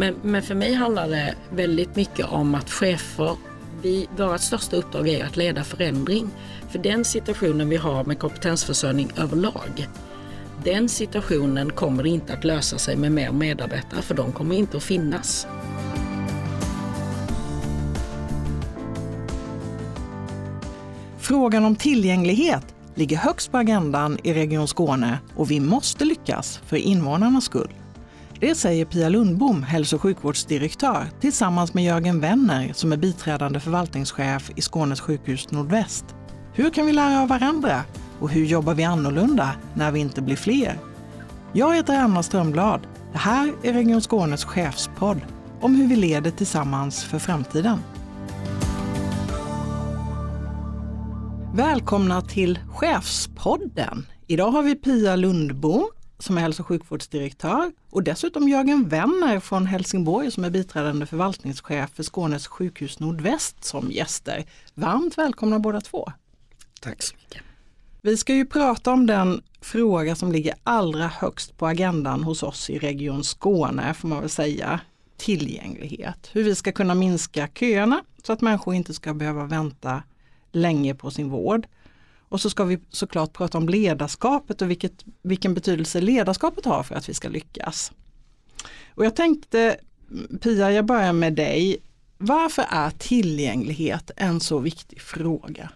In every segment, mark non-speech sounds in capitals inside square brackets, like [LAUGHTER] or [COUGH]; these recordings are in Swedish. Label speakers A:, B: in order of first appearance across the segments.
A: Men, men för mig handlar det väldigt mycket om att chefer, vi, vårt största uppdrag är att leda förändring. För den situationen vi har med kompetensförsörjning överlag, den situationen kommer inte att lösa sig med mer medarbetare för de kommer inte att finnas.
B: Frågan om tillgänglighet ligger högst på agendan i Region Skåne och vi måste lyckas för invånarnas skull. Det säger Pia Lundbom, hälso och sjukvårdsdirektör, tillsammans med Jörgen Wenner som är biträdande förvaltningschef i Skånes sjukhus Nordväst. Hur kan vi lära av varandra? Och hur jobbar vi annorlunda när vi inte blir fler? Jag heter Anna Strömblad. Det här är Region Skånes chefspodd om hur vi leder tillsammans för framtiden. Välkomna till Chefspodden. Idag har vi Pia Lundbom som är hälso och sjukvårdsdirektör och dessutom Jörgen Wenner från Helsingborg som är biträdande förvaltningschef för Skånes sjukhus Nordväst som gäster. Varmt välkomna båda två.
A: Tack så mycket.
B: Vi ska ju prata om den fråga som ligger allra högst på agendan hos oss i Region Skåne får man väl säga. Tillgänglighet. Hur vi ska kunna minska köerna så att människor inte ska behöva vänta länge på sin vård. Och så ska vi såklart prata om ledarskapet och vilket, vilken betydelse ledarskapet har för att vi ska lyckas. Och jag tänkte, Pia, jag börjar med dig. Varför är tillgänglighet en så viktig fråga?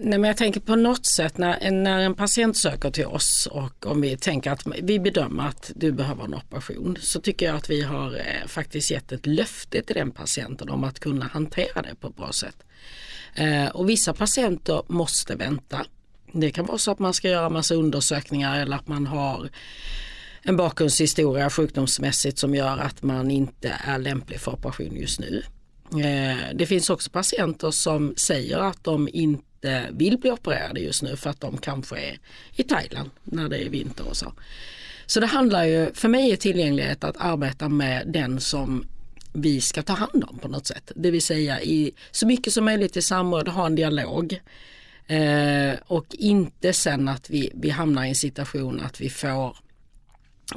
A: Nej, men jag tänker på något sätt när, när en patient söker till oss och om vi tänker att vi bedömer att du behöver en operation så tycker jag att vi har eh, faktiskt gett ett löfte till den patienten om att kunna hantera det på ett bra sätt. Eh, och vissa patienter måste vänta. Det kan vara så att man ska göra massa undersökningar eller att man har en bakgrundshistoria sjukdomsmässigt som gör att man inte är lämplig för operation just nu. Eh, det finns också patienter som säger att de inte vill bli opererade just nu för att de kanske är i Thailand när det är vinter och så. Så det handlar ju, för mig är tillgänglighet att arbeta med den som vi ska ta hand om på något sätt. Det vill säga i så mycket som möjligt i samråd, ha en dialog. Eh, och inte sen att vi, vi hamnar i en situation att vi får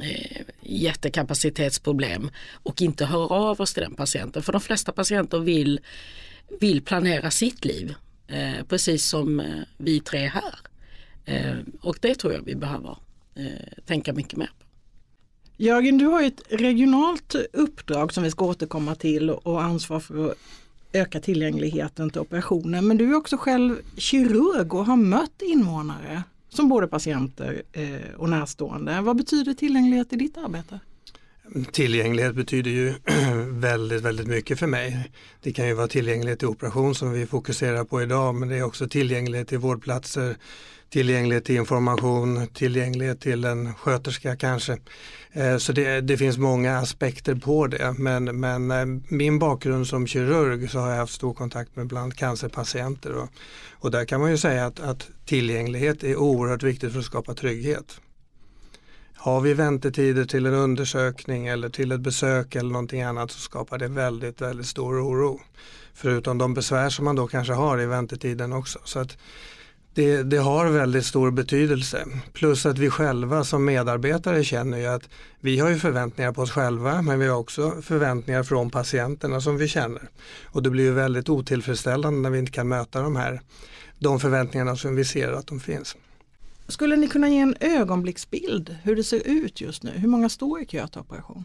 A: eh, jättekapacitetsproblem och inte hör av oss till den patienten. För de flesta patienter vill, vill planera sitt liv, eh, precis som eh, vi tre här. Eh, och det tror jag vi behöver eh, tänka mycket mer på.
B: Jörgen, du har ett regionalt uppdrag som vi ska återkomma till och ansvar för att öka tillgängligheten till operationer. Men du är också själv kirurg och har mött invånare som både patienter eh, och närstående. Vad betyder tillgänglighet i ditt arbete?
C: Tillgänglighet betyder ju [CLEARS THROAT] väldigt, väldigt mycket för mig. Det kan ju vara tillgänglighet i operation som vi fokuserar på idag men det är också tillgänglighet till vårdplatser, tillgänglighet till information, tillgänglighet till en sköterska kanske. Eh, så det, det, finns många aspekter på det men, men eh, min bakgrund som kirurg så har jag haft stor kontakt med bland cancerpatienter och, och där kan man ju säga att, att tillgänglighet är oerhört viktigt för att skapa trygghet. Har vi väntetider till en undersökning eller till ett besök eller någonting annat så skapar det väldigt, väldigt stor oro. Förutom de besvär som man då kanske har i väntetiden också. Så att det, det, har väldigt stor betydelse. Plus att vi själva som medarbetare känner ju att vi har ju förväntningar på oss själva men vi har också förväntningar från patienterna som vi känner. Och det blir ju väldigt otillfredsställande när vi inte kan möta de här de förväntningarna som vi ser att de finns.
B: Skulle ni kunna ge en ögonblicksbild hur det ser ut just nu? Hur många står i kö till operation?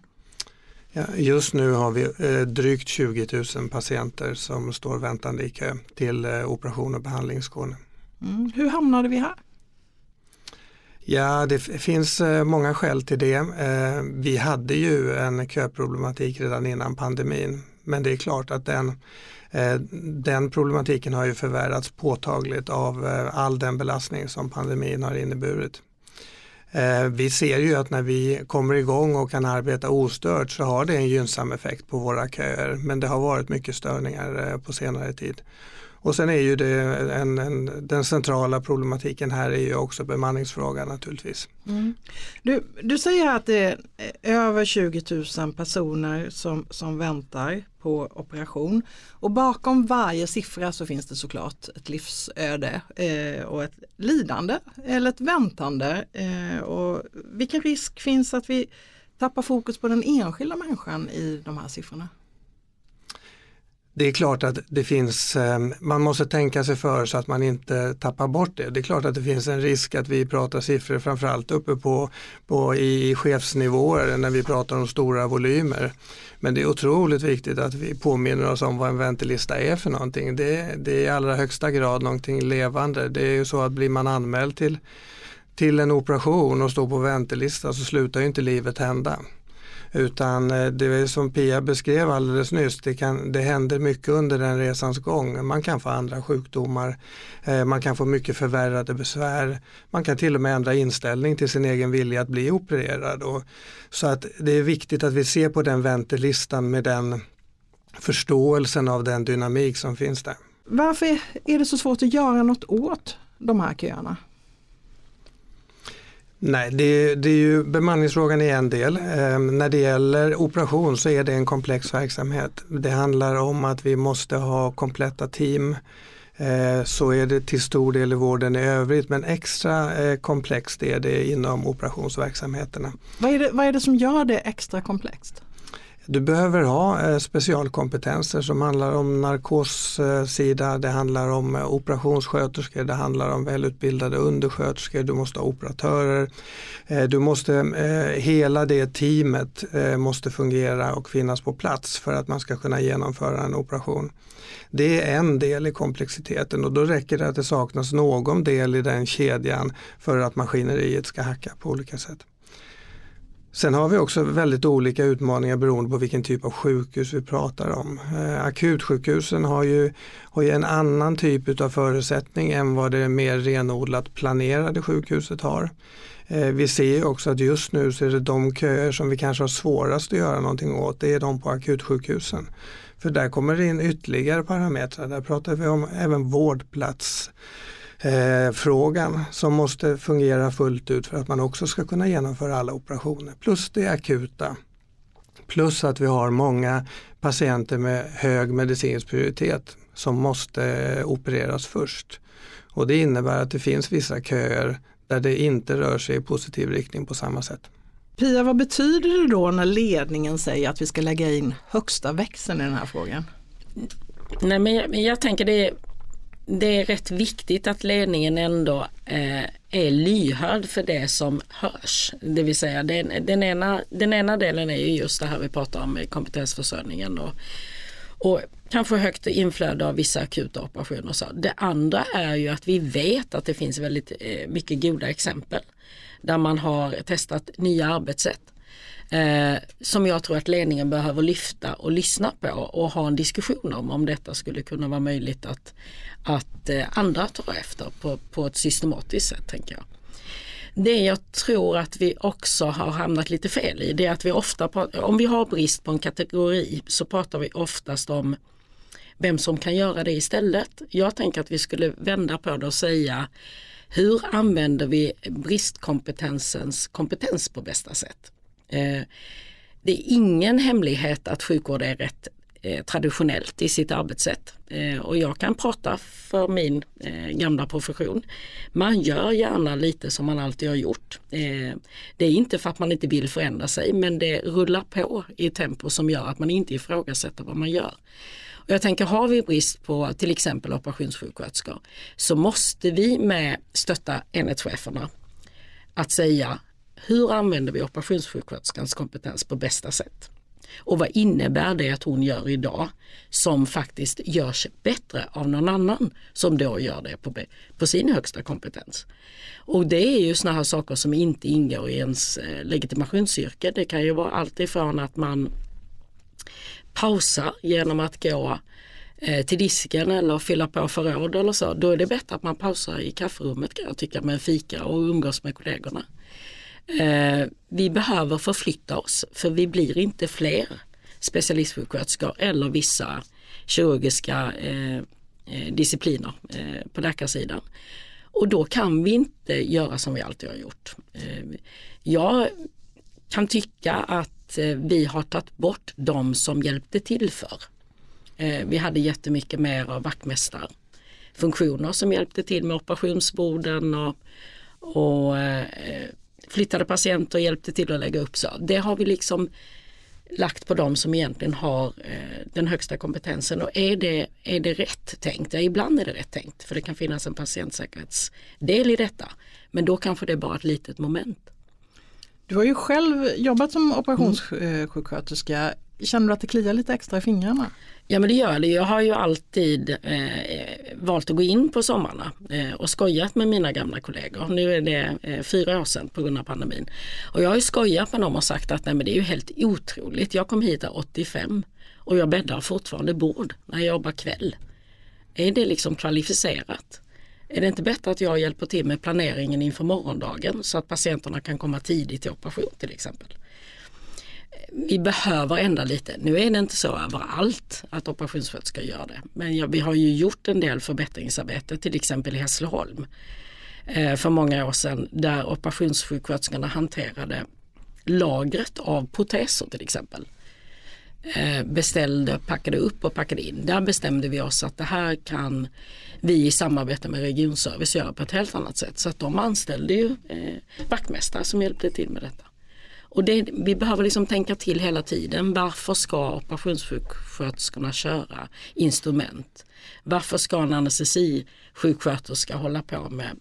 C: Ja, just nu har vi eh, drygt 20 000 patienter som står väntande i kö till eh, operation och behandling i Skåne.
B: Mm. Hur hamnade vi här?
C: Ja, det finns eh, många skäl till det. Eh, vi hade ju en köproblematik redan innan pandemin, men det är klart att den, eh, den problematiken har ju förvärrats påtagligt av all den belastning som pandemin har inneburit. Vi ser ju att när vi kommer igång och kan arbeta ostört så har det en gynnsam effekt på våra köer, men det har varit mycket störningar på senare tid. Och sen är ju det en, en, den centrala problematiken här är ju också bemanningsfrågan naturligtvis. Mm.
B: Du, du säger att det är över 20 000 personer som, som väntar på operation och bakom varje siffra så finns det såklart ett livsöde eh, och ett lidande eller ett väntande. Eh, och vilken risk finns att vi tappar fokus på den enskilda människan i de här siffrorna?
C: Det är klart att det finns, ehm, man måste tänka sig för så att man inte tappar bort det. Det är klart att det finns en risk att vi pratar siffror framförallt uppe på, på i chefsnivåer när vi pratar om stora volymer. Men det är otroligt viktigt att vi påminner oss om vad en väntelista är för någonting. Det, det är i allra högsta grad någonting levande. Det är ju så att blir man anmäld till, till en operation och står på väntelista så slutar ju inte livet hända. Utan eh, det är som Pia beskrev alldeles nyss, det, kan, det händer mycket under den resans gång. Man kan få andra sjukdomar, eh, man kan få mycket förvärrade besvär, man kan till och med ändra inställning till sin egen vilja att bli opererad. Och, så att det är viktigt att vi ser på den väntelistan med den förståelsen av den dynamik som finns där.
B: Varför är det så svårt att göra något åt de här köerna?
C: Nej, det, det, är ju bemanningsfrågan är en del. Eh, när det gäller operation så är det en komplex verksamhet. Det handlar om att vi måste ha kompletta team. Eh, så är det till stor del i vården i övrigt men extra eh, komplext är det inom operationsverksamheterna.
B: Vad är, det, vad är det som gör det extra komplext?
C: Du behöver ha eh, specialkompetenser som handlar om narkossida, eh, det handlar om eh, operationssköterskor, det handlar om välutbildade undersköterskor, du måste ha operatörer. Du måste, hela det teamet måste fungera och finnas på plats för att man ska kunna genomföra en operation. Det är en del i komplexiteten och då räcker det att det saknas någon del i den kedjan för att maskineriet ska hacka på olika sätt. Sen har vi också väldigt olika utmaningar beroende på vilken typ av sjukhus vi pratar om. Eh, akutsjukhusen har ju, har ju en annan typ av förutsättning än vad det mer renodlat planerade sjukhuset har. Eh, vi ser också att just nu så är det de köer som vi kanske har svårast att göra någonting åt, det är de på akutsjukhusen. För där kommer det in ytterligare parametrar, där pratar vi om även vårdplats eh, frågan som måste fungera fullt ut för att man också ska kunna genomföra alla operationer. Plus det akuta. Plus att vi har många patienter med hög medicinsk prioritet som måste opereras först. Och det innebär att det finns vissa köer där det inte rör sig i positiv riktning på samma sätt.
B: Pia, vad betyder det då när ledningen säger att vi ska lägga in högsta växeln i den här frågan?
A: Nej men jag, jag tänker det det är rätt viktigt att ledningen ändå eh, är lyhörd för det som hörs. Det vill säga den, den, ena, den ena delen är ju just det här vi pratar om med kompetensförsörjningen och, och kanske högt inflöde av vissa akuta operationer. Så det andra är ju att vi vet att det finns väldigt eh, mycket goda exempel där man har testat nya arbetssätt eh, som jag tror att ledningen behöver lyfta och lyssna på och ha en diskussion om om detta skulle kunna vara möjligt att, att eh, andra tar efter på, på ett systematiskt sätt tänker jag. Det jag tror att vi också har hamnat lite fel i det är att vi ofta, om vi har brist på en kategori så pratar vi oftast om vem som kan göra det istället. Jag tänker att vi skulle vända på det och säga hur använder vi bristkompetensens kompetens på bästa sätt? Eh, det är ingen hemlighet att sjukvård är rätt eh, traditionellt i sitt arbetssätt. Eh, och jag kan prata för min gamla profession. Man gör gärna lite som man alltid har gjort. det är inte för att man inte vill förändra sig men det rullar på i tempo som gör att man inte ifrågasätter vad man gör. Och jag tänker har vi brist på till exempel operationssjuksköterskor så måste vi med stötta enhetscheferna att säga hur använder vi operationssjuksköterskans kompetens på bästa sätt? Och vad innebär det att hon gör idag som faktiskt görs bättre av någon annan som då gör det på, på sin högsta kompetens? Och det är ju sådana här saker som inte ingår i ens eh, legitimationsyrke. Det kan ju vara allt ifrån att man pausar genom att gå eh, till disken eller fylla på förråd eller så. Då är det bättre att man pausar i kafferummet kan jag tycka med en fika och umgås med kollegorna. Eh, vi behöver förflytta oss för vi blir inte fler specialistsjuksköterskor eller vissa kirurgiska eh, eh, discipliner eh, på läkarsidan. Och då kan vi inte göra som vi alltid har gjort. Eh, jag kan tycka att eh, vi har tagit bort de som hjälpte till för. Eh, vi hade jättemycket mer av vaktmästarfunktioner som hjälpte till med operationsborden och, och eh, flyttade patienter och hjälpte till att lägga upp så. Det har vi liksom lagt på dem som egentligen har eh, den högsta kompetensen och är det, är det rätt tänkt? Ja, ibland är det rätt tänkt för det kan finnas en patientsäkerhetsdel i detta. Men då kanske det är bara ett litet moment.
B: Du har ju själv jobbat som operationssjuksköterska. Eh, Känner du att det kliar lite extra i fingrarna?
A: Ja men det gör det. Jag har ju alltid eh, valt att gå in på sommarna eh, och skojat med mina gamla kollegor. Nu är det eh, fyra år sedan på grund av pandemin. Och jag har ju skojat med dem och sagt att nej, men det är ju helt otroligt. Jag kom hit 85 och jag bäddar fortfarande bord när jag jobbar kväll. Är det liksom kvalificerat? Är det inte bättre att jag hjälper till med planeringen inför morgondagen så att patienterna kan komma tidigt till operation till exempel? Vi behöver ändra lite. Nu är det inte så överallt att operationssköterskor gör det. Men ja, vi har ju gjort en del förbättringsarbete till exempel i Hässleholm eh, för många år sedan där operationssjuksköterskorna hanterade lagret av proteser till exempel. Eh, beställde, packade upp och packade in. Där bestämde vi oss att det här kan vi i samarbete med regionservice göra på ett helt annat sätt. Så att de anställde ju eh, vaktmästare som hjälpte till med detta. Och det, vi behöver liksom tänka till hela tiden. Varför ska operationssjuksköterskorna köra instrument? Varför ska en anestesisjuksköterska hålla på med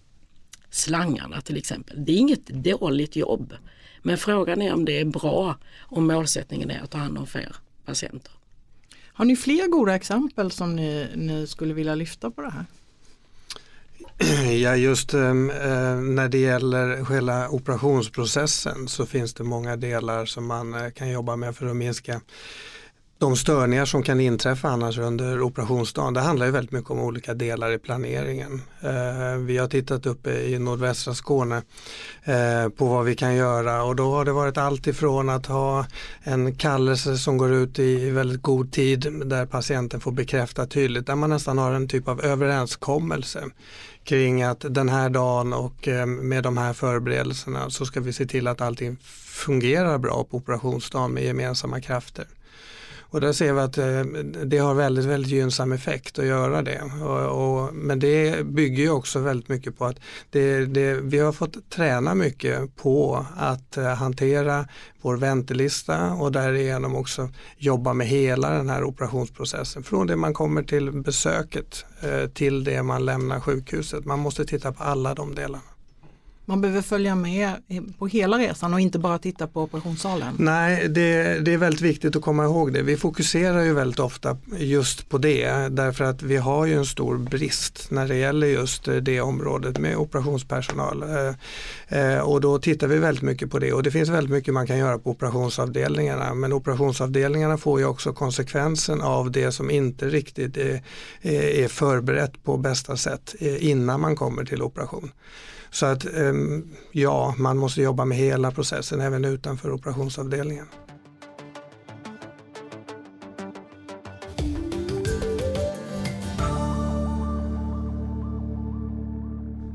A: slangarna till exempel? Det är inget dåligt jobb. Men frågan är om det är bra om målsättningen är att ta hand om fler patienter.
B: Har ni fler goda exempel som ni, ni skulle vilja lyfta på det här? [CLEARS THROAT]
C: Ja, just ehm, eh, när det gäller själva operationsprocessen så finns det många delar som man eh, kan jobba med för att minska de störningar som kan inträffa annars under operationsdagen. Det handlar ju väldigt mycket om olika delar i planeringen. Eh, vi har tittat uppe i nordvästra Skåne eh, på vad vi kan göra och då har det varit allt ifrån att ha en kallelse som går ut i väldigt god tid där patienten får bekräfta tydligt, där man nästan har en typ av överenskommelse kring att den här dagen och eh, med de här förberedelserna så ska vi se till att allting fungerar bra på operationsdagen med gemensamma krafter. Och där ser vi att eh, det har väldigt, väldigt gynnsam effekt att göra det. Och, och, men det bygger ju också väldigt mycket på att det, det, vi har fått träna mycket på att eh, hantera vår väntelista och därigenom också jobba med hela den här operationsprocessen. Från det man kommer till besöket eh, till det man lämnar sjukhuset. Man måste titta på alla de delarna.
B: Man behöver följa med på hela resan och inte bara titta på operationssalen.
C: Nej, det, det, är väldigt viktigt att komma ihåg det. Vi fokuserar ju väldigt ofta just på det därför att vi har ju en stor brist när det gäller just det området med operationspersonal. Eh, eh, och då tittar vi väldigt mycket på det och det finns väldigt mycket man kan göra på operationsavdelningarna men operationsavdelningarna får ju också konsekvensen av det som inte riktigt är, är förberett på bästa sätt innan man kommer till operation. Så att ehm, ja, man måste jobba med hela processen även utanför operationsavdelningen.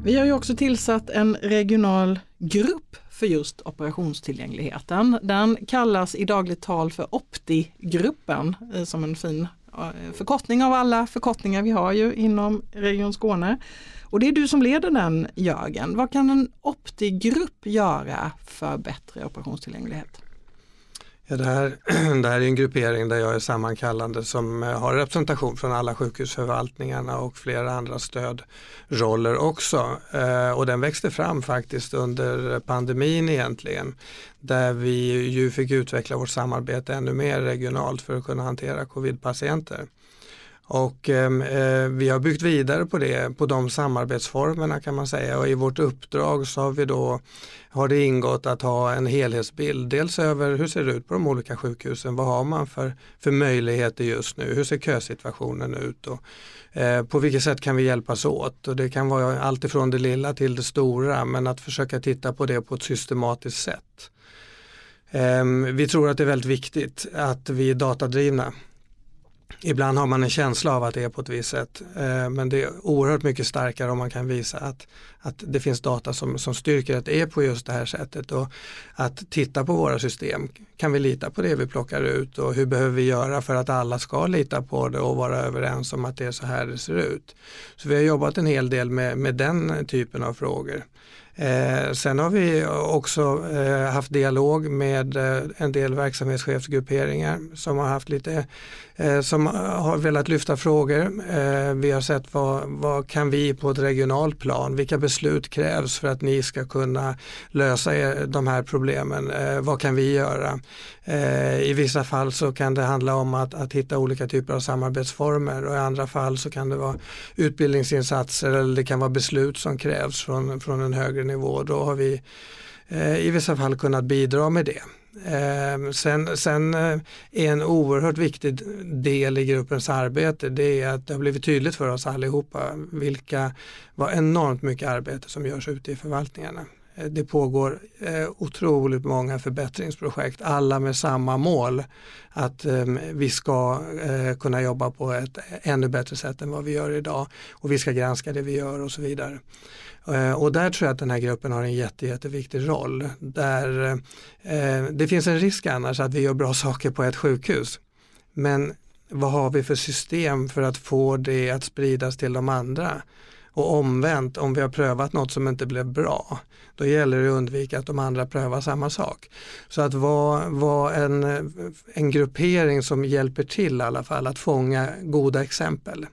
B: Vi har ju också tillsatt en regional grupp för just operationstillgängligheten. Den kallas i dagligt tal för Opti-gruppen eh, som en fin eh, förkortning av alla förkortningar vi har ju inom Region Skåne. Och det är du som leder den Jörgen. Vad kan en Opti-grupp göra för bättre operationstillgänglighet?
C: Ja, det, här, [CLEARS THROAT] det här är en gruppering där jag är sammankallande som eh, har representation från alla sjukhusförvaltningarna och flera andra stödroller också. Eh, och den växte fram faktiskt under pandemin egentligen. Där vi ju fick utveckla vårt samarbete ännu mer regionalt för att kunna hantera covidpatienter. Och ehm, eh, vi har byggt vidare på det, på de samarbetsformerna kan man säga. Och i vårt uppdrag så har vi då har det ingått att ha en helhetsbild. Dels över hur ser det ut på de olika sjukhusen, vad har man för, för möjligheter just nu, hur ser kösituationen ut? Och eh, på vilket sätt kan vi hjälpas åt? Och det kan vara allt ifrån det lilla till det stora men att försöka titta på det på ett systematiskt sätt. Eh, vi tror att det är väldigt viktigt att vi är datadrivna. Ibland har man en känsla av att det är på ett visst sätt eh, men det är oerhört mycket starkare om man kan visa att, att det finns data som, som styrker att det är på just det här sättet och att titta på våra system. Kan vi lita på det vi plockar ut och hur behöver vi göra för att alla ska lita på det och vara överens om att det är så här det ser ut. Så vi har jobbat en hel del med, med den typen av frågor. Eh, sen har vi också eh, haft dialog med eh, en del verksamhetschefsgrupperingar som har haft lite eh, som har velat lyfta frågor. Eh, vi har sett vad, vad kan vi på ett regionalt plan, vilka beslut krävs för att ni ska kunna lösa eh, de här problemen, eh, vad kan vi göra? Eh, I vissa fall så kan det handla om att, att hitta olika typer av samarbetsformer och i andra fall så kan det vara utbildningsinsatser eller det kan vara beslut som krävs från, från en högre nivå. Då har vi eh, i vissa fall kunnat bidra med det. Ehm, sen, sen är en oerhört viktig del i gruppens arbete det är att det har blivit tydligt för oss allihopa vilka, vad enormt mycket arbete som görs ute i förvaltningarna. Eh, det pågår eh, otroligt många förbättringsprojekt, alla med samma mål. Att eh, vi ska eh, kunna jobba på ett ännu bättre sätt än vad vi gör idag och vi ska granska det vi gör och så vidare. Eh, och där tror jag att den här gruppen har en jätte, jätteviktig roll. Där, eh, det finns en risk annars att vi gör bra saker på ett sjukhus. Men vad har vi för system för att få det att spridas till de andra? Och omvänt, om vi har prövat något som inte blev bra, då gäller det att undvika att de andra prövar samma sak. Så att vara, vara en, en gruppering som hjälper till i alla fall att fånga goda exempel.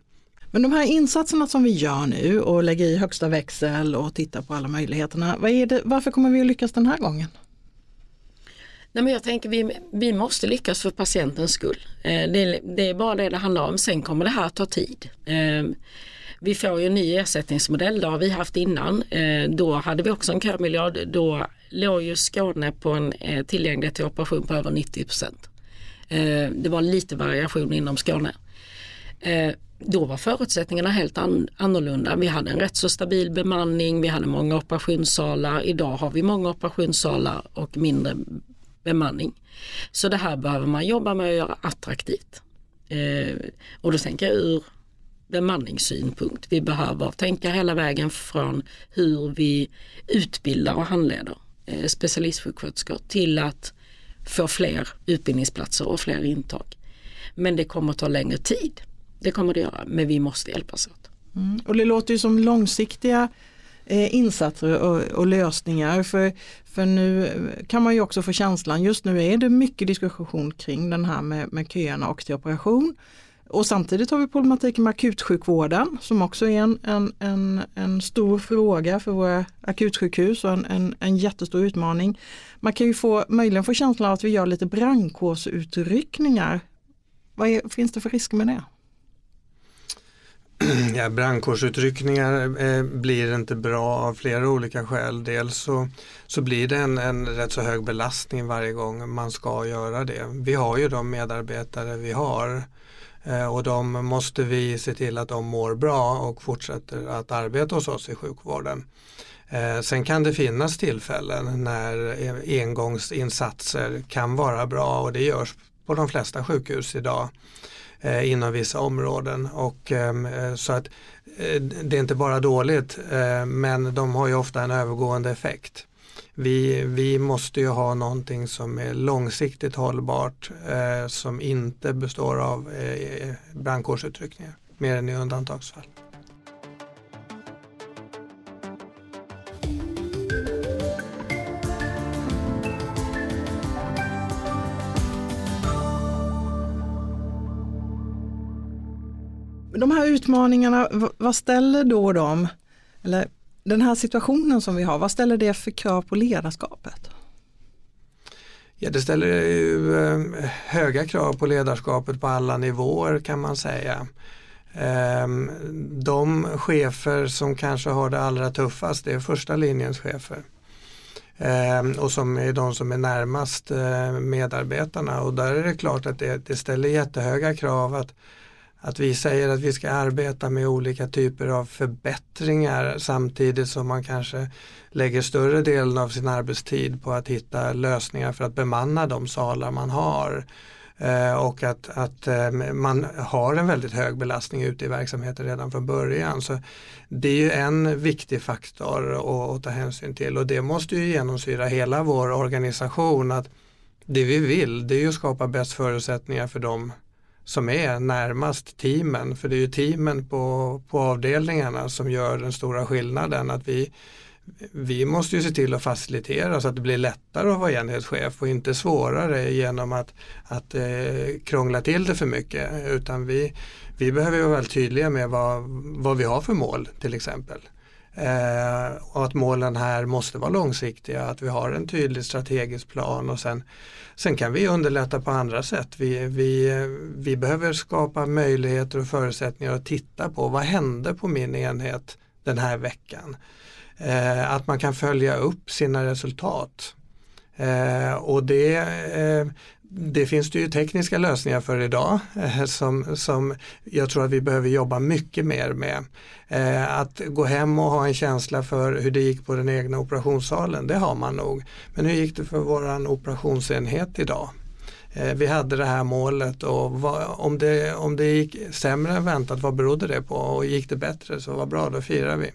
B: Men de här insatserna som vi gör nu och lägger i högsta växel och tittar på alla möjligheterna, vad är det, varför kommer vi att lyckas den här gången?
A: Nej, men jag tänker vi, vi måste lyckas för patientens skull. Eh, det, det, är bara det det handlar om, sen kommer det här att ta tid. Vi får ju en ny ersättningsmodell, det har vi haft innan. Eh, då hade vi också en kömiljard, då låg ju Skåne på en eh, tillgänglighet till operation på över 90% eh, Det var lite variation inom Skåne då var förutsättningarna helt an annorlunda. Vi hade en rätt så stabil bemanning, vi hade många operationssalar. Idag har vi många operationssalar och mindre bemanning. Så det här behöver man jobba med att göra attraktivt. Eh, och då tänker jag ur bemanningssynpunkt. Vi behöver tänka hela vägen från hur vi utbildar och handleder eh, specialistsjuksköterskor till att få fler utbildningsplatser och fler intag. Men det kommer att ta längre tid. Det kommer det göra, men vi måste hjälpas åt.
B: Mm. Och det låter ju som långsiktiga eh, insatser och, och, lösningar. För, för nu kan man ju också få känslan, just nu är det mycket diskussion kring den här med, med köerna och till operation. Och samtidigt har vi problematiken med akutsjukvården som också är en, en, en, en stor fråga för våra akutsjukhus och en, en, en jättestor utmaning. Man kan ju få, möjligen få känslan av att vi gör lite brandkårsutryckningar. Vad är, finns det för risker med det? [CLEARS THROAT]
C: ja, brandkårsutryckningar eh, blir inte bra av flera olika skäl. Dels så, så blir det en, en rätt så hög belastning varje gång man ska göra det. Vi har ju de medarbetare vi har eh, Eh, och de måste vi se till att de mår bra och fortsätter att arbeta hos oss i sjukvården. Eh, sen kan det finnas tillfällen när engångsinsatser kan vara bra och det görs på de flesta sjukhus idag eh, inom vissa områden. Och, ehm, så att det är inte bara dåligt men de har ju ofta en övergående effekt. Vi, vi måste ju ha någonting som är långsiktigt hållbart eh, som inte består av eh, brandkårsutryckningar mer än i undantagsfall.
B: de här utmaningarna, vad ställer då de, eller den här situationen som vi har, vad ställer det för krav på ledarskapet?
C: Ja, det ställer ju ehm, höga krav på ledarskapet på alla nivåer kan man säga. Ehm, de chefer som kanske har det allra tuffast det är första linjens chefer. Ehm, och som är de som är närmast eh, medarbetarna och där är det klart att det, det ställer jättehöga krav att att vi säger att vi ska arbeta med olika typer av förbättringar samtidigt som man kanske lägger större delen av sin arbetstid på att hitta lösningar för att bemanna de salar man har. Eh, och att, att eh, man har en väldigt hög belastning ute i verksamheten redan från början. Så Det är ju en viktig faktor att, att ta hänsyn till och det måste ju genomsyra hela vår organisation. att Det vi vill det är ju att skapa bäst förutsättningar för dem som är närmast teamen. För det är ju teamen på, på avdelningarna som gör den stora skillnaden. Att vi, vi måste ju se till att facilitera så att det blir lättare att vara enhetschef och inte svårare genom att, att eh, krångla till det för mycket. Utan vi, vi behöver vara väldigt tydliga med vad, vad vi har för mål till exempel. Eh, och att målen här måste vara långsiktiga, att vi har en tydlig strategisk plan och sen, sen kan vi underlätta på andra sätt. Vi, vi, vi behöver skapa möjligheter och förutsättningar att titta på vad hände på min enhet den här veckan. Eh, att man kan följa upp sina resultat. Eh, och det, eh, det finns det ju tekniska lösningar för idag eh, som, som jag tror att vi behöver jobba mycket mer med. Eh, att gå hem och ha en känsla för hur det gick på den egna operationssalen, det har man nog. Men hur gick det för våran operationsenhet idag? Eh, vi hade det här målet och vad, om, det, om det gick sämre än väntat, vad berodde det på? Och gick det bättre så vad bra, då firar vi.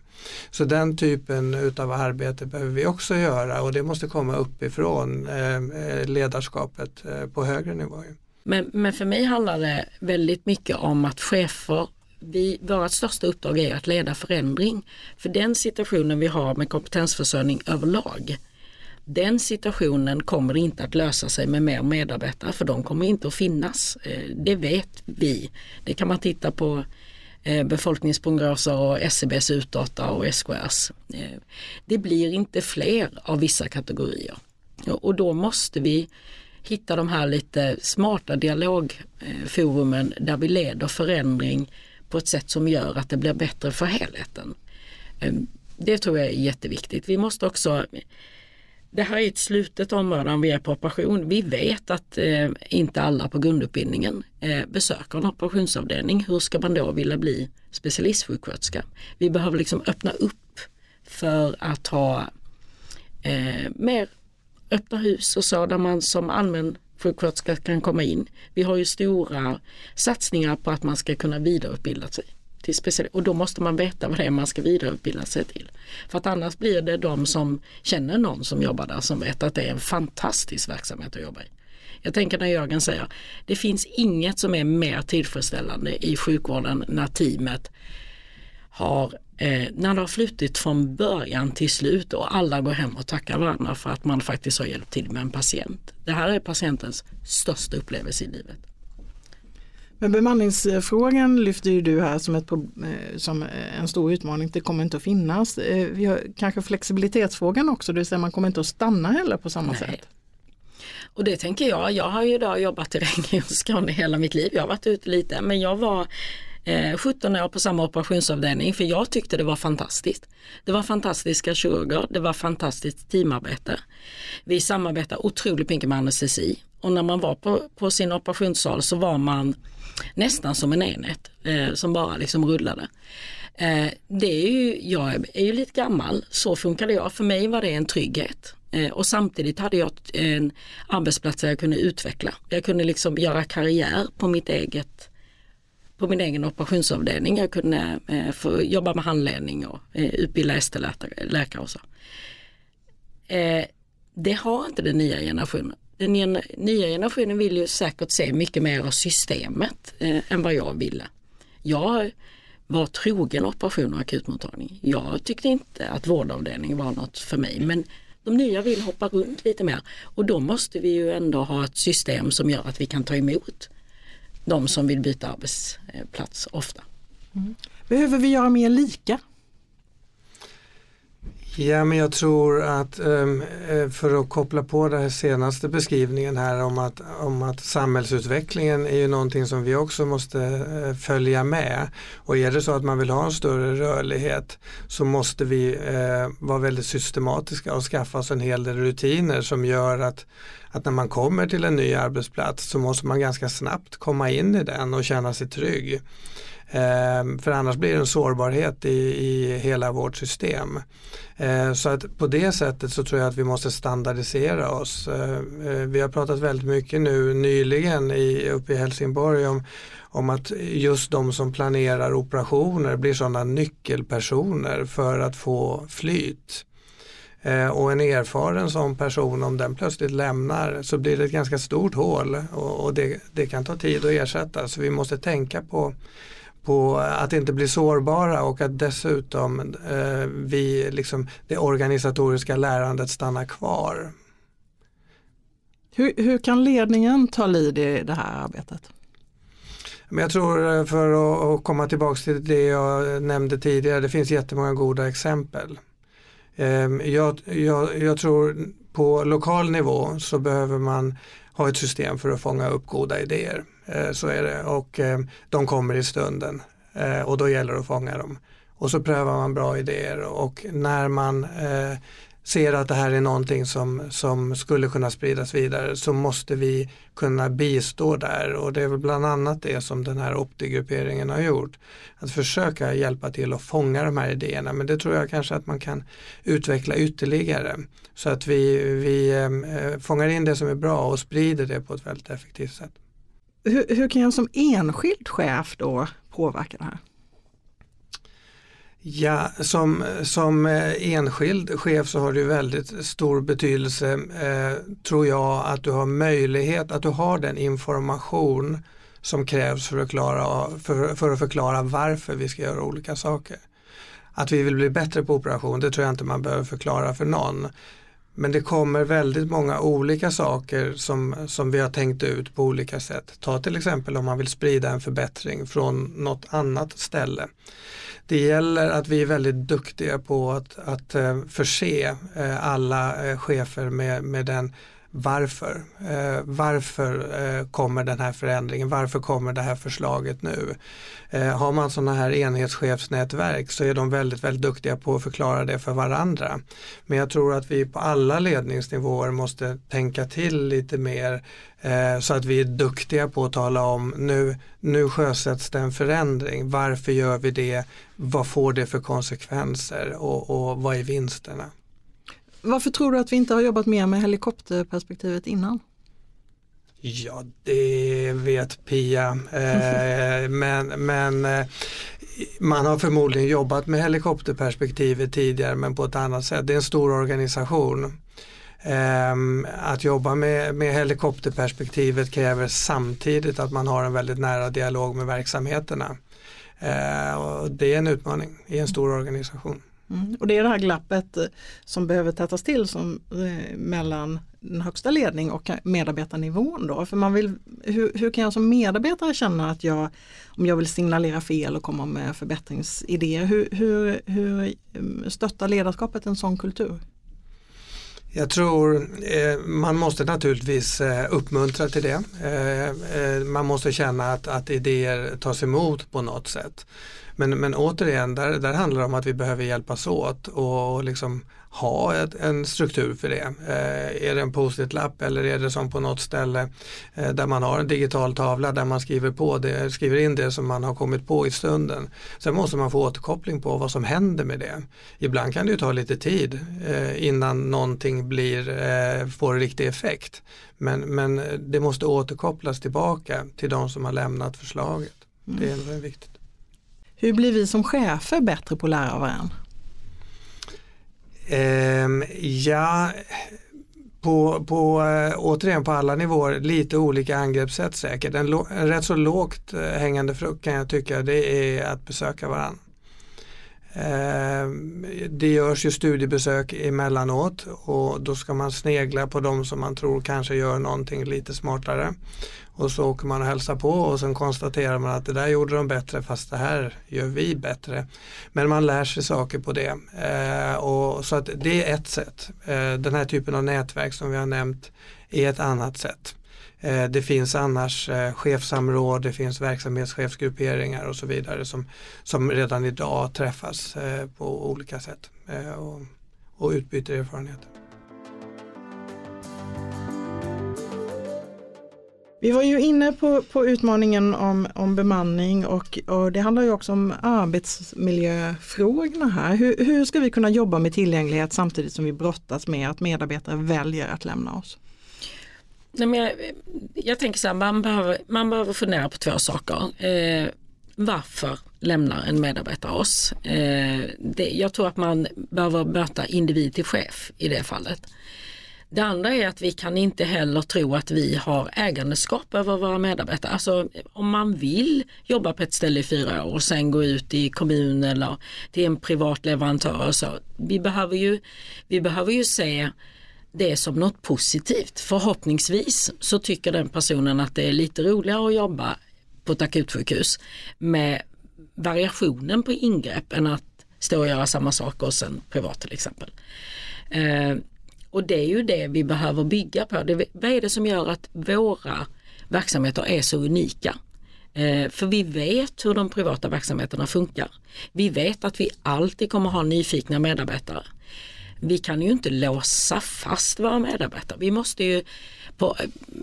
C: Så den typen utav arbete behöver vi också göra och det måste komma uppifrån eh, eh ledarskapet eh, på högre nivå.
A: Men, men för mig handlar det väldigt mycket om att chefer vi, vårt största uppdrag är att leda förändring. För den situationen vi har med kompetensförsörjning överlag den situationen kommer inte att lösa sig med mer medarbetare för de kommer inte att finnas. Eh, det vet vi. Det kan man titta på eh, befolkningsprognoser och SCBs utdata och SKRs. Eh, det blir inte fler av vissa kategorier och då måste vi hitta de här lite smarta dialogforumen där vi leder förändring på ett sätt som gör att det blir bättre för helheten. Det tror jag är jätteviktigt. Vi måste också det här är ett slutet område om vi är på operation. Vi vet att eh, inte alla på grundutbildningen eh, besöker en operationsavdelning. Hur ska man då vilja bli specialistsjuksköterska? Vi behöver liksom öppna upp för att ha eh, mer öppna hus och så där man som allmän sjuksköterska kan komma in. Vi har ju stora satsningar på att man ska kunna vidareutbilda sig till special och då måste man veta vad det är man ska vidareutbilda sig till. För att annars blir det de som känner någon som jobbar där som vet att det är en fantastisk verksamhet att jobba i. Jag tänker när Jörgen säger det finns inget som är mer tillfredsställande i sjukvården när teamet har, eh, när det har flutit från början till slut och alla går hem och tackar varandra för att man faktiskt har hjälpt till med en patient. Det här är patientens största upplevelse i livet.
B: Men bemanningsfrågan lyfter ju du här som, ett, eh, som en stor utmaning. Det kommer inte att finnas. Eh, vi har kanske flexibilitetsfrågan också, det vill säga man kommer inte att stanna heller på samma Nej. sätt.
A: Och det tänker jag, jag har ju idag jobbat i [LAUGHS] Region Skåne hela mitt liv. Jag har varit ute lite men jag var eh, 17 år på samma operationsavdelning för jag tyckte det var fantastiskt. Det var fantastiska kirurger, det var fantastiskt teamarbete. Vi samarbetar otroligt mycket med anestesi och när man var på, på sin operationssal så var man nästan som en enhet eh, som bara liksom rullade. Eh, det är ju, jag är ju lite gammal, så funkade jag. För mig var det en trygghet. Eh, och samtidigt hade jag en arbetsplats där jag kunde utveckla. Jag kunde liksom göra karriär på mitt eget på min egen operationsavdelning. Jag kunde eh, få jobba med handledning och eh, utbilda ST-läkare och så. Eh, det har inte den nya generationen den nya generationen vill ju säkert se mycket mer av systemet eh, än vad jag ville. Jag var trogen operation och akutmottagning. Jag tyckte inte att vårdavdelning var något för mig men de nya vill hoppa runt lite mer och då måste vi ju ändå ha ett system som gör att vi kan ta emot de som vill byta arbetsplats ofta.
B: Mm. Behöver vi göra mer lika?
C: Ja, men jag tror att ehm, eh, för att koppla på den senaste beskrivningen här om att, om att samhällsutvecklingen är ju någonting som vi också måste eh, följa med. Och är det så att man vill ha en större rörlighet så måste vi eh, vara väldigt systematiska och skaffa oss en hel del rutiner som gör att, att när man kommer till en ny arbetsplats så måste man ganska snabbt komma in i den och känna sig trygg. Ehm, för annars blir det en sårbarhet i, i hela vårt system. Ehm, så att på det sättet så tror jag att vi måste standardisera oss. Ehm, eh, vi har pratat väldigt mycket nu nyligen i, uppe i Helsingborg om, om att just de som planerar operationer blir sådana nyckelpersoner för att få flyt. Och en erfaren sån person om den plötsligt lämnar så blir det ett ganska stort hål och, och det, det kan ta tid att ersätta så vi måste tänka på på att inte bli sårbara och att dessutom eh, vi, liksom, det organisatoriska lärandet stannar kvar.
B: Hur, hur kan ledningen ta lid i det här arbetet?
C: Men jag tror eh, för att komma tillbaka till det jag nämnde tidigare, det finns jättemånga goda exempel. Ehm, jag, jag, jag tror på lokal nivå så behöver man ha ett system för att fånga upp goda idéer. Eh, så är det och eh, de kommer i stunden eh, och då gäller det att fånga dem. Och så prövar man bra idéer och när man ser att det här är någonting som, som skulle kunna spridas vidare så måste vi kunna bistå där och det är väl bland annat det som den här Opti-grupperingen har gjort. Att försöka hjälpa till att fånga de här idéerna men det tror jag kanske att man kan utveckla ytterligare så att vi, vi eh, fångar in det som är bra och sprider det på ett väldigt effektivt sätt.
B: Hur, hur kan jag som enskild chef då påverka det här?
C: Ja, som, som eh, enskild chef så har det väldigt stor betydelse eh, tror jag att du har möjlighet, att du har den information som krävs för att, klara, för, för att förklara varför vi ska göra olika saker. Att vi vill bli bättre på operation, det tror jag inte man behöver förklara för någon. Men det kommer väldigt många olika saker som, som vi har tänkt ut på olika sätt. Ta till exempel om man vill sprida en förbättring från något annat ställe. Det gäller att vi är väldigt duktiga på att, att eh, förse eh, alla eh, chefer med, med den varför. Eh, varför eh, kommer den här förändringen? Varför kommer det här förslaget nu? Eh, har man sådana här enhetschefsnätverk så är de väldigt, väldigt duktiga på att förklara det för varandra. Men jag tror att vi på alla ledningsnivåer måste tänka till lite mer eh, så att vi är duktiga på att tala om nu, nu sjösätts det en förändring. Varför gör vi det? Vad får det för konsekvenser och, och vad är vinsterna?
B: Varför tror du att vi inte har jobbat mer med helikopterperspektivet innan?
C: Ja, det vet Pia. Eh, [LAUGHS] men men eh, man har förmodligen jobbat med helikopterperspektivet tidigare men på ett annat sätt. Det är en stor organisation. Eh, att jobba med, med helikopterperspektivet kräver samtidigt att man har en väldigt nära dialog med verksamheterna. Eh, och det är en utmaning i en stor organisation.
B: Mm. Och det är det här glappet eh, som behöver tätas till som, eh, mellan den högsta ledning och medarbetarnivån då. För man vill, hur, hur, kan jag som medarbetare känna att jag, om jag vill signalera fel och komma med förbättringsidéer, hur, hur, hur mm, stöttar ledarskapet en sån kultur?
C: Jag tror eh, man måste naturligtvis eh, uppmuntra till det. Eh, eh man måste känna att, att idéer tas emot på något sätt. Men, men återigen, där, där handlar det om att vi behöver hjälpas åt och liksom ha ett, en struktur för det. Eh, är det en post-it-lapp eller är det som på något ställe eh, där man har en digital tavla där man skriver, på det, skriver in det som man har kommit på i stunden. Sen måste man få återkoppling på vad som händer med det. Ibland kan det ju ta lite tid eh, innan någonting blir, eh, får riktig effekt. Men, men det måste återkopplas tillbaka till de som har lämnat förslaget. Mm. Det är mm. viktigt.
B: Hur blir vi som chefer bättre på att lära av varandra?
C: Ehm, ja, på, på, eh, återigen på alla nivåer lite olika angreppssätt säkert. En, en rätt så lågt eh, hängande frukt kan jag tycka det är att besöka varandra. Eh, det görs ju studiebesök emellanåt och då ska man snegla på de som man tror kanske gör någonting lite smartare och så åker man och hälsar på och sen konstaterar man att det där gjorde de bättre fast det här gör vi bättre. Men man lär sig saker på det. Eh, och, så att det är ett sätt. Eh, den här typen av nätverk som vi har nämnt är ett annat sätt. Eh, det finns annars eh, chefsamråd, det finns verksamhetschefsgrupperingar och så vidare som, som redan idag träffas eh, på olika sätt och, och utbyter erfarenheter.
B: Vi var ju inne på, på utmaningen om, om bemanning och, och det handlar ju också om arbetsmiljöfrågorna här. Hur, hur ska vi kunna jobba med tillgänglighet samtidigt som vi brottas med att medarbetare väljer att lämna oss?
A: Nej, men jag, jag tänker så här, man behöver, man behöver fundera på två saker. Eh, varför lämnar en medarbetare oss? Eh, det, jag tror att man behöver möta individ till chef i det fallet. Det andra är att vi kan inte heller tro att vi har ägandeskap över våra medarbetare. Alltså om man vill jobba på ett ställe i fyra år och sen gå ut i kommun eller till en privat leverantör och så. Vi behöver ju, vi behöver ju se det som något positivt. Förhoppningsvis så tycker den personen att det är lite roligare att jobba på ett akutsjukhus med variationen på ingrepp än att stå och göra samma sak hos en privat till exempel. Eh, och det är ju det vi behöver bygga på. Det, vad är det som gör att våra verksamheter är så unika? Eh, för vi vet hur de privata verksamheterna funkar. Vi vet att vi alltid kommer ha nyfikna medarbetare. Vi kan ju inte låsa fast våra medarbetare. Vi måste ju, på,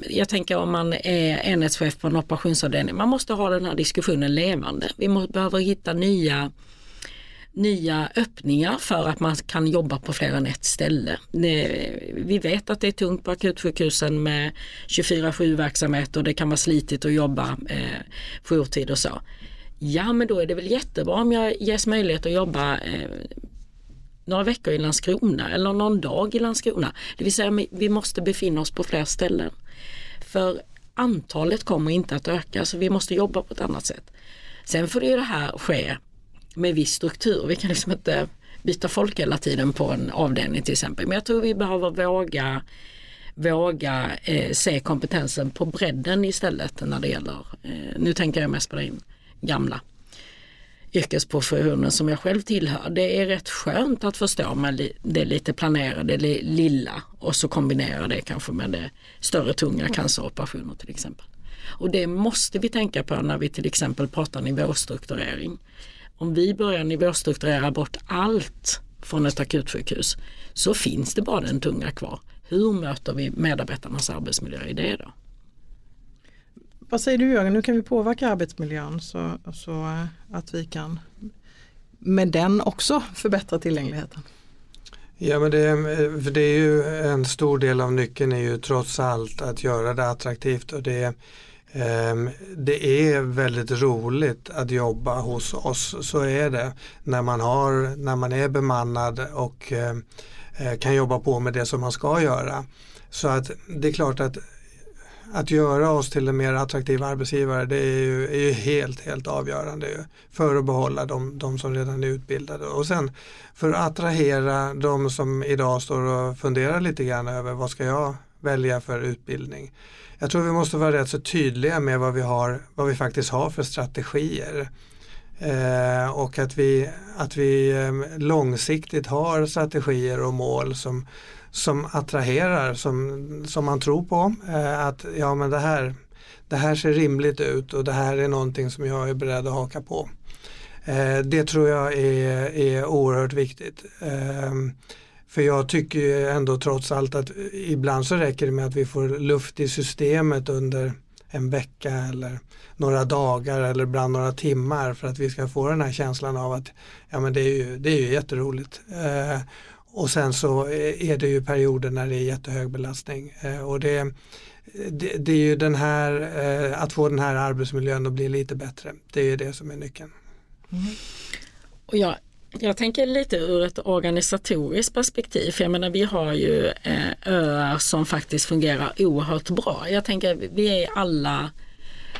A: jag tänker om man är enhetschef på en operationsavdelning, man måste ha den här diskussionen levande. Vi må, behöver hitta nya nya öppningar för att man kan jobba på fler än ett ställe. Vi vet att det är tungt på akutsjukhusen med 24-7 verksamhet och det kan vara slitigt att jobba eh, jourtid och så. Ja men då är det väl jättebra om jag ges möjlighet att jobba eh, några veckor i Landskrona eller någon dag i Landskrona. Det vill säga vi måste befinna oss på fler ställen. För antalet kommer inte att öka så vi måste jobba på ett annat sätt. Sen får det här ske med viss struktur. Vi kan liksom inte byta folk hela tiden på en avdelning till exempel. Men jag tror vi behöver våga våga eh, se kompetensen på bredden istället när det gäller, eh, nu tänker jag mest på den gamla yrkesprofessionen som jag själv tillhör. Det är rätt skönt att förstå med det lite planerade, det lilla och så kombinera det kanske med det större tunga canceroperationer till exempel. Och det måste vi tänka på när vi till exempel pratar nivåstrukturering om vi börjar nivåstrukturera bort allt från ett akutsjukhus så finns det bara den tunga kvar. Hur möter vi medarbetarnas arbetsmiljö i det då?
B: Vad säger du Jörgen, nu kan vi påverka arbetsmiljön så, så eh, att vi kan med den också förbättra tillgängligheten?
C: Ja men det, för det är ju en stor del av nyckeln är ju trots allt att göra det attraktivt och det ehm, det är väldigt roligt att jobba hos oss, så är det. När man, har, när man är bemannad och eh, kan jobba på med det som man ska göra. Så att det är klart att att göra oss till en mer attraktiv arbetsgivare det är ju, är ju helt, helt avgörande för att behålla de, de, som redan är utbildade. Och sen för att attrahera de som idag står och funderar lite grann över vad ska jag välja för utbildning. Jag tror vi måste vara rätt så tydliga med vad vi, har, vad vi faktiskt har för strategier. Eh, och att vi, att vi eh, långsiktigt har strategier och mål som, som attraherar, som, som man tror på. Eh, att ja men det här, det här ser rimligt ut och det här är någonting som jag är beredd att haka på. Eh, det tror jag är, är oerhört viktigt. Eh, för jag tycker ändå trots allt att ibland så räcker det med att vi får luft i systemet under en vecka eller några dagar eller ibland några timmar för att vi ska få den här känslan av att ja, men det, är ju, det är ju jätteroligt. Eh, och sen så eh, är det ju perioder när det är jättehög belastning. Eh, och det, det, det, är ju den här, eh, att få den här arbetsmiljön att bli lite bättre. Det är ju det som är nyckeln. Mm.
A: Och jag jag tänker lite ur ett organisatoriskt perspektiv. För jag menar vi har ju eh, öar som faktiskt fungerar oerhört bra. Jag tänker vi är alla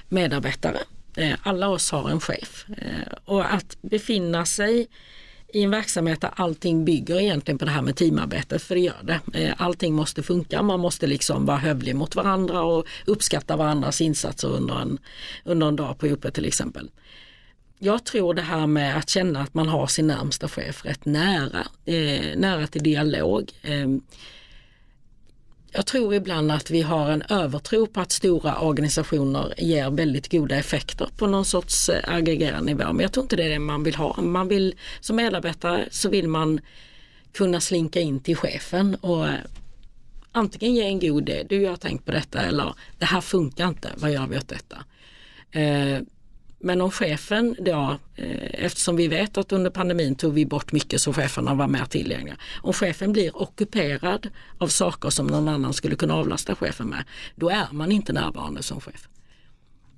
A: medarbetare. Eh, alla oss har en chef. Eh, och att befinna sig i en verksamhet där allting bygger egentligen på det här med teamarbetet, för det gör det. Eh, allting måste funka, man måste liksom vara hövlig mot varandra och uppskatta varandras insatser under en, under en dag på jobbet till exempel jag tror det här med att känna att man har sin närmsta chef rätt nära, eh, nära till dialog. Eh, jag tror ibland att vi har en övertro på att stora organisationer ger väldigt goda effekter på någon sorts eh, aggregerad nivå. Men jag tror inte det är det man vill ha. Man vill, som medarbetare så vill man kunna slinka in till chefen och eh, antingen ge en god idé, du jag har tänkt på detta eller det här funkar inte, vad gör vi åt detta? Eh, men om chefen då, eh, eftersom vi vet att under pandemin tog vi bort mycket så cheferna var mer tillgängliga. Om chefen blir ockuperad av saker som någon annan skulle kunna avlasta chefen med, då är man inte närvarande som chef.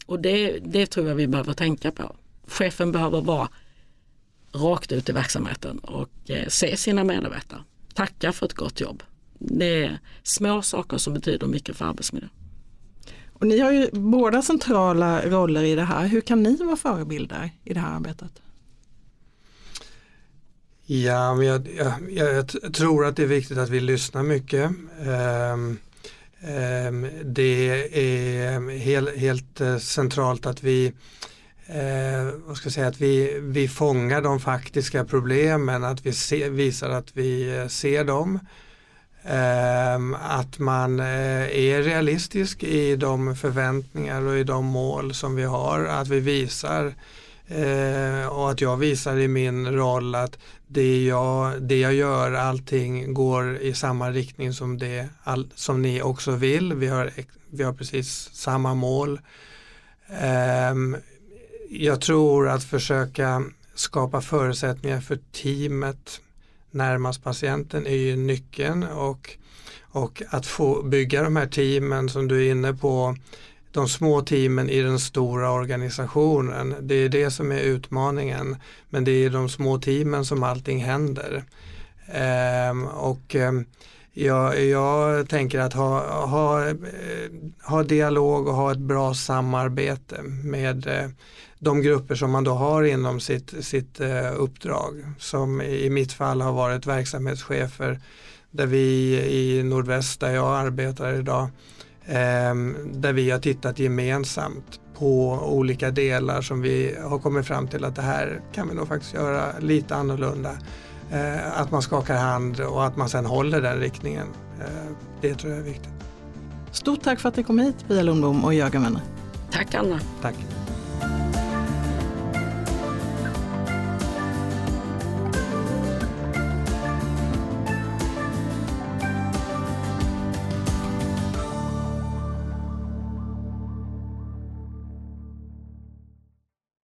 A: Och det, det tror jag vi behöver tänka på. Chefen behöver vara rakt ut i verksamheten och eh, se sina medarbetare. Tacka för ett gott jobb. Det är små saker som betyder mycket för arbetsmiljön.
B: Och ni har ju båda centrala roller i det här. Hur kan ni vara förebilder i det här arbetet?
C: Ja, men jag, jag, jag, tror att det är viktigt att vi lyssnar mycket. Um, um, det är helt, helt centralt att vi Eh, vad ska jag säga, att vi, vi fångar de faktiska problemen, att vi se, visar att vi eh, ser dem. Ehm, att man eh, är realistisk i de förväntningar och i de mål som vi har, att vi visar eh, och att jag visar i min roll att det jag, det jag gör, allting går i samma riktning som, det, all, som ni också vill. Vi har, vi har precis samma mål. Ehm, jag tror att försöka skapa förutsättningar för teamet närmast patienten är ju nyckeln och, och att få bygga de här teamen som du är inne på de små teamen i den stora organisationen. Det är det som är utmaningen. Men det är i de små teamen som allting händer. Ehm, och ehm, jag, jag, tänker att ha, ha, eh, ha dialog och ha ett bra samarbete med eh, de grupper som man då har inom sitt, sitt eh, uppdrag. Som i mitt fall har varit verksamhetschefer där vi i Nordväst där jag arbetar idag Ehm, där vi har tittat gemensamt på olika delar som vi har kommit fram till att det här kan vi nog faktiskt göra lite annorlunda. Eh, att man skakar hand och att man sen håller den riktningen. Eh, det tror jag är viktigt.
B: Stort tack för att ni kom hit Pia Lundbom och Jörgen Wenner.
A: Tack Anna.
C: Tack.